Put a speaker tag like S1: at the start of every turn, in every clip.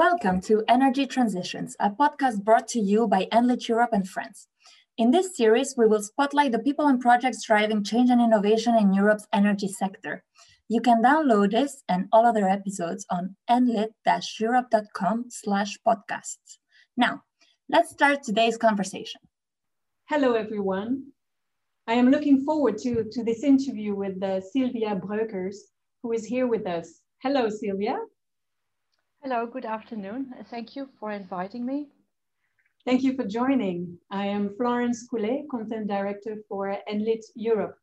S1: Welcome to Energy Transitions, a podcast brought to you by Enlit Europe and friends. In this series, we will spotlight the people and projects driving change and innovation in Europe's energy sector. You can download this and all other episodes on enlit-europe.com slash podcasts. Now, let's start today's conversation.
S2: Hello, everyone. I am looking forward to, to this interview with uh, Sylvia Breukers, who is here with us. Hello, Sylvia.
S3: Hello, good afternoon. Thank you for inviting me.
S2: Thank you for joining. I am Florence Coulet, Content Director for Enlit Europe.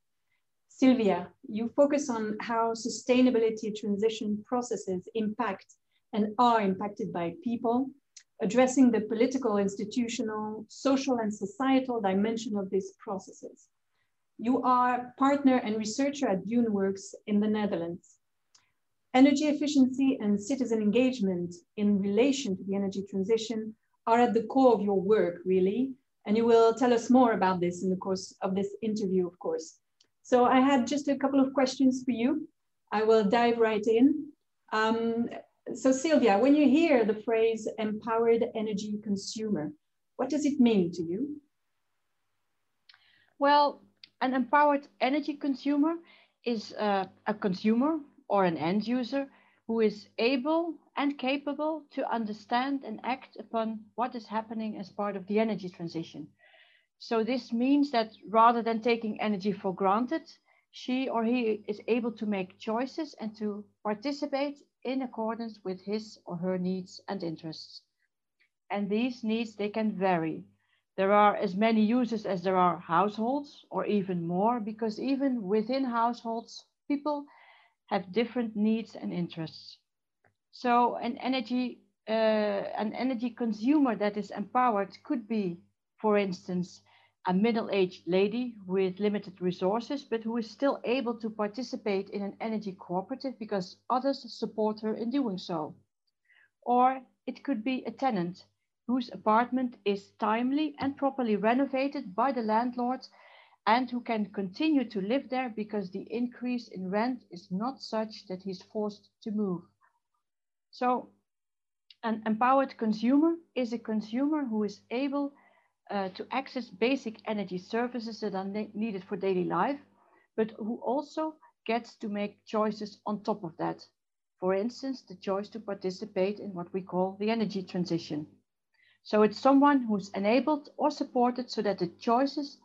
S2: Sylvia, you focus on how sustainability transition processes impact and are impacted by people, addressing the political, institutional, social, and societal dimension of these processes. You are partner and researcher at DuneWorks in the Netherlands. Energy efficiency and citizen engagement in relation to the energy transition are at the core of your work, really. And you will tell us more about this in the course of this interview, of course. So I had just a couple of questions for you. I will dive right in. Um, so Sylvia, when you hear the phrase empowered energy consumer, what does it mean to you?
S3: Well, an empowered energy consumer is uh, a consumer or an end user who is able and capable to understand and act upon what is happening as part of the energy transition. So this means that rather than taking energy for granted, she or he is able to make choices and to participate in accordance with his or her needs and interests. And these needs, they can vary. There are as many users as there are households or even more because even within households, people have different needs and interests. So an energy, uh, an energy consumer that is empowered could be, for instance, a middle-aged lady with limited resources, but who is still able to participate in an energy cooperative because others support her in doing so. Or it could be a tenant whose apartment is timely and properly renovated by the landlord and who can continue to live there because the increase in rent is not such that he's forced to move. So an empowered consumer is a consumer who is able uh, to access basic energy services that are needed for daily life, but who also gets to make choices on top of that. For instance, the choice to participate in what we call the energy transition. So it's someone who's enabled or supported so that the choices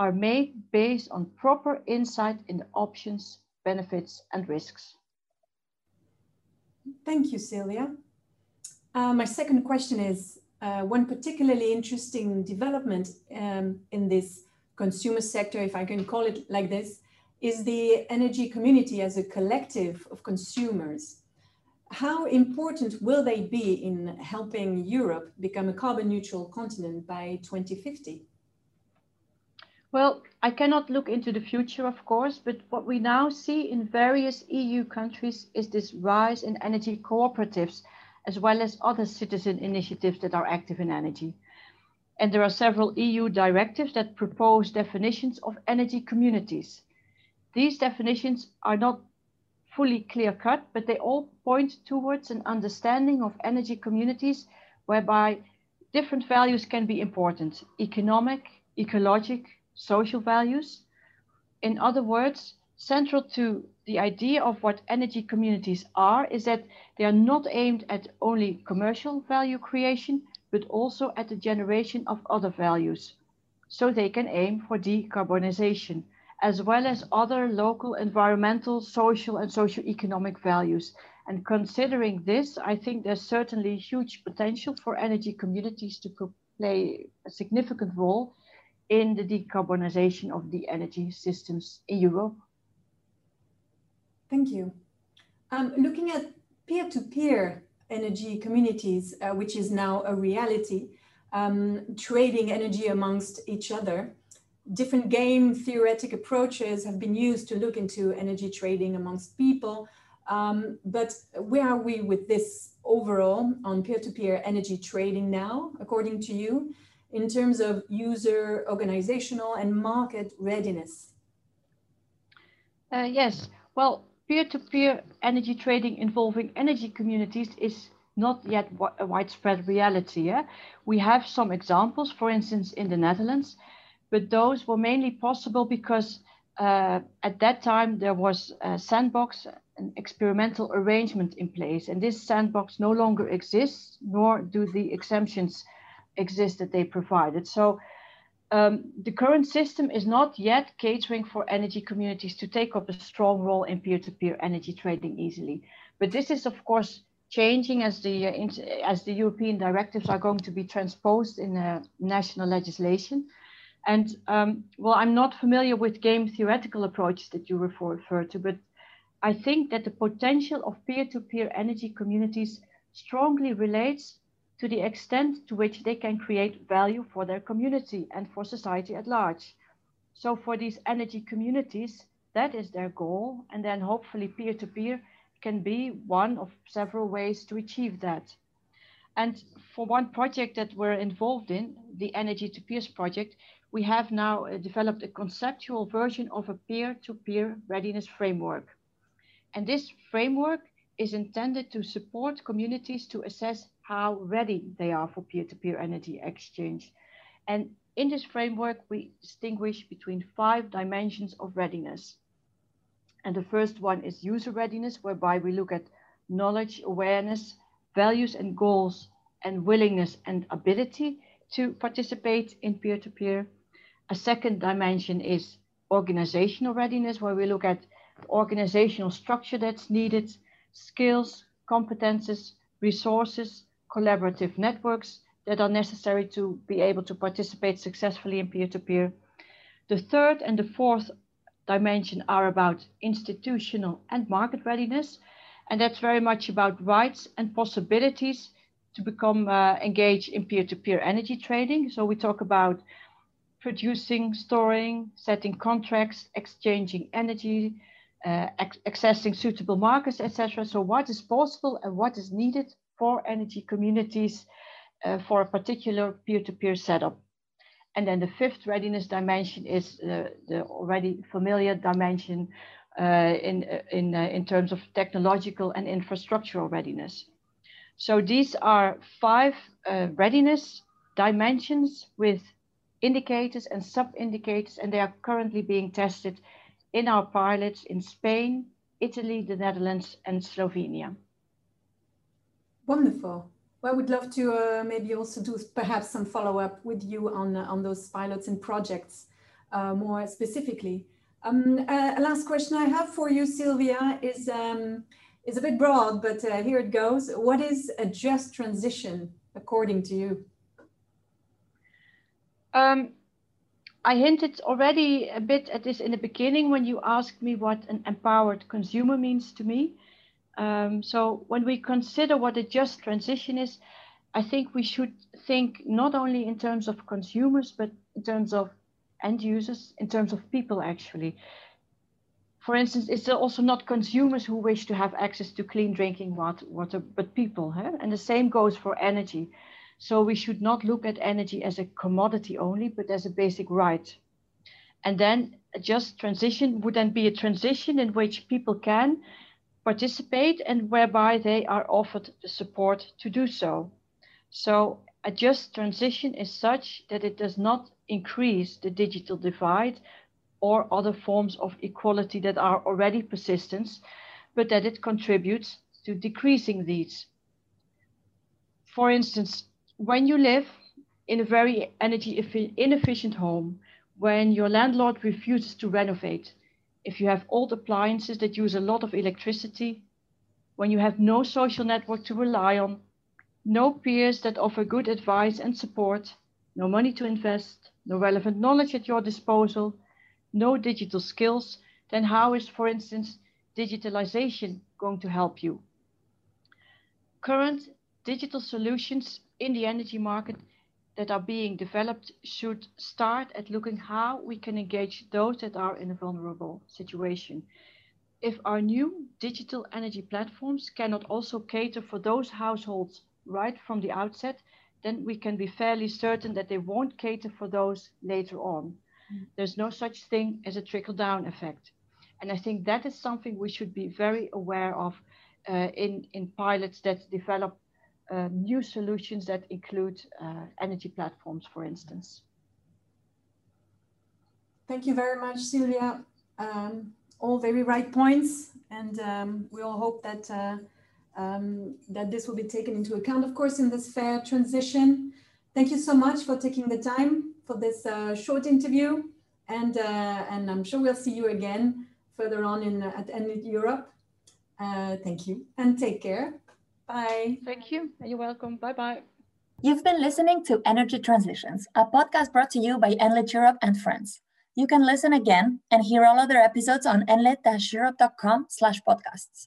S3: are made based on proper insight in the options, benefits, and risks.
S2: Thank you, Celia. Uh, my second question is, uh, one particularly interesting development um, in this consumer sector, if I can call it like this, is the energy community as a collective of consumers. How important will they be in helping Europe become a carbon neutral continent by 2050?
S3: Well, I cannot look into the future, of course, but what we now see in various EU countries is this rise in energy cooperatives, as well as other citizen initiatives that are active in energy. And there are several EU directives that propose definitions of energy communities. These definitions are not fully clear cut, but they all point towards an understanding of energy communities whereby different values can be important, economic, ecologic, social values. In other words, central to the idea of what energy communities are is that they are not aimed at only commercial value creation, but also at the generation of other values. So they can aim for decarbonization, as well as other local environmental, social, and socio-economic values. And considering this, I think there's certainly huge potential for energy communities to play a significant role in the decarbonization of the energy systems in Europe.
S2: Thank you. Um, looking at peer-to-peer energy communities, uh, which is now a reality, um, trading energy amongst each other, different game theoretic approaches have been used to look into energy trading amongst people. Um, but where are we with this overall on peer-to-peer -peer energy trading now, according to you? In terms of user organizational and market readiness?
S3: Uh, yes, well, peer-to-peer -peer energy trading involving energy communities is not yet a widespread reality. We have some examples, for instance, in the Netherlands, but those were mainly possible because uh, at that time there was a sandbox, an experimental arrangement in place, and this sandbox no longer exists, nor do the exemptions exist that they provided. So um, the current system is not yet catering for energy communities to take up a strong role in peer-to-peer -peer energy trading easily. But this is of course changing as the, uh, as the European directives are going to be transposed in uh, national legislation. And um, well, I'm not familiar with game theoretical approaches that you refer to, but I think that the potential of peer-to-peer -peer energy communities strongly relates to the extent to which they can create value for their community and for society at large. So for these energy communities, that is their goal. And then hopefully peer-to-peer -peer can be one of several ways to achieve that. And for one project that we're involved in, the NRG2peers project, we have now uh, developed a conceptual version of a peer-to-peer -peer readiness framework. And this framework is intended to support communities to assess how ready they are for peer-to-peer -peer energy exchange. And in this framework, we distinguish between five dimensions of readiness. And the first one is user readiness, whereby we look at knowledge, awareness, values and goals, and willingness and ability to participate in peer-to-peer. -peer. A second dimension is organizational readiness, where we look at organizational structure that's needed, skills, competences, resources, collaborative networks that are necessary to be able to participate successfully in peer-to-peer. -peer. The third and the fourth dimension are about institutional and market readiness. And that's very much about rights and possibilities to become uh, engaged in peer-to-peer -peer energy trading. So we talk about producing, storing, setting contracts, exchanging energy, accessing suitable markets, etc. So what is possible and what is needed for energy communities uh, for a particular peer-to-peer -peer setup. And then the fifth readiness dimension is uh, the already familiar dimension uh, in, uh, in, uh, in terms of technological and infrastructural readiness. So these are five uh, readiness dimensions with indicators and sub-indicators, and they are currently being tested in our pilots in Spain, Italy, the Netherlands, and Slovenia.
S2: Wonderful. Well, we'd love to uh, maybe also do perhaps some follow up with you on, uh, on those pilots and projects uh, more specifically. Um, uh, a last question I have for you, Sylvia, is, um, is a bit broad, but uh, here it goes. What is a just transition according to you?
S3: Um, I hinted already a bit at this in the beginning when you asked me what an empowered consumer means to me. Um, so when we consider what a just transition is, I think we should think not only in terms of consumers, but in terms of end users, in terms of people actually. For instance, it's also not consumers who wish to have access to clean drinking water, but people. Huh? And the same goes for energy. So we should not look at energy as a commodity only, but as a basic right. And then a just transition would then be a transition in which people can participate and whereby they are offered the support to do so. So a just transition is such that it does not increase the digital divide or other forms of equality that are already persistent, but that it contributes to decreasing these. For instance, when you live in a very energy inefficient home, when your landlord refuses to renovate, if you have old appliances that use a lot of electricity, when you have no social network to rely on, no peers that offer good advice and support, no money to invest, no relevant knowledge at your disposal, no digital skills, then how is, for instance, digitalization going to help you? Current digital solutions in the energy market that are being developed should start at looking how we can engage those that are in a vulnerable situation. If our new digital energy platforms cannot also cater for those households right from the outset, then we can be fairly certain that they won't cater for those later on. Mm. There's no such thing as a trickle down effect. And I think that is something we should be very aware of uh, in, in pilots that develop uh, new solutions that include uh, energy platforms, for instance.
S2: Thank you very much, Sylvia. Um, all very right points, and um, we all hope that uh, um, that this will be taken into account, of course, in this fair transition. Thank you so much for taking the time for this uh, short interview, and uh, and I'm sure we'll see you again further on in at ENLIT Europe. Uh, thank you and take care. Bye.
S3: Thank you. You're welcome. Bye bye.
S1: You've been listening to Energy Transitions, a podcast brought to you by ENLIT Europe and friends. You can listen again and hear all other episodes on enlit-europe.com slash podcasts.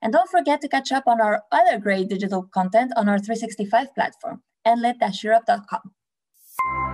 S1: And don't forget to catch up on our other great digital content on our 365 platform, enlit-europe.com.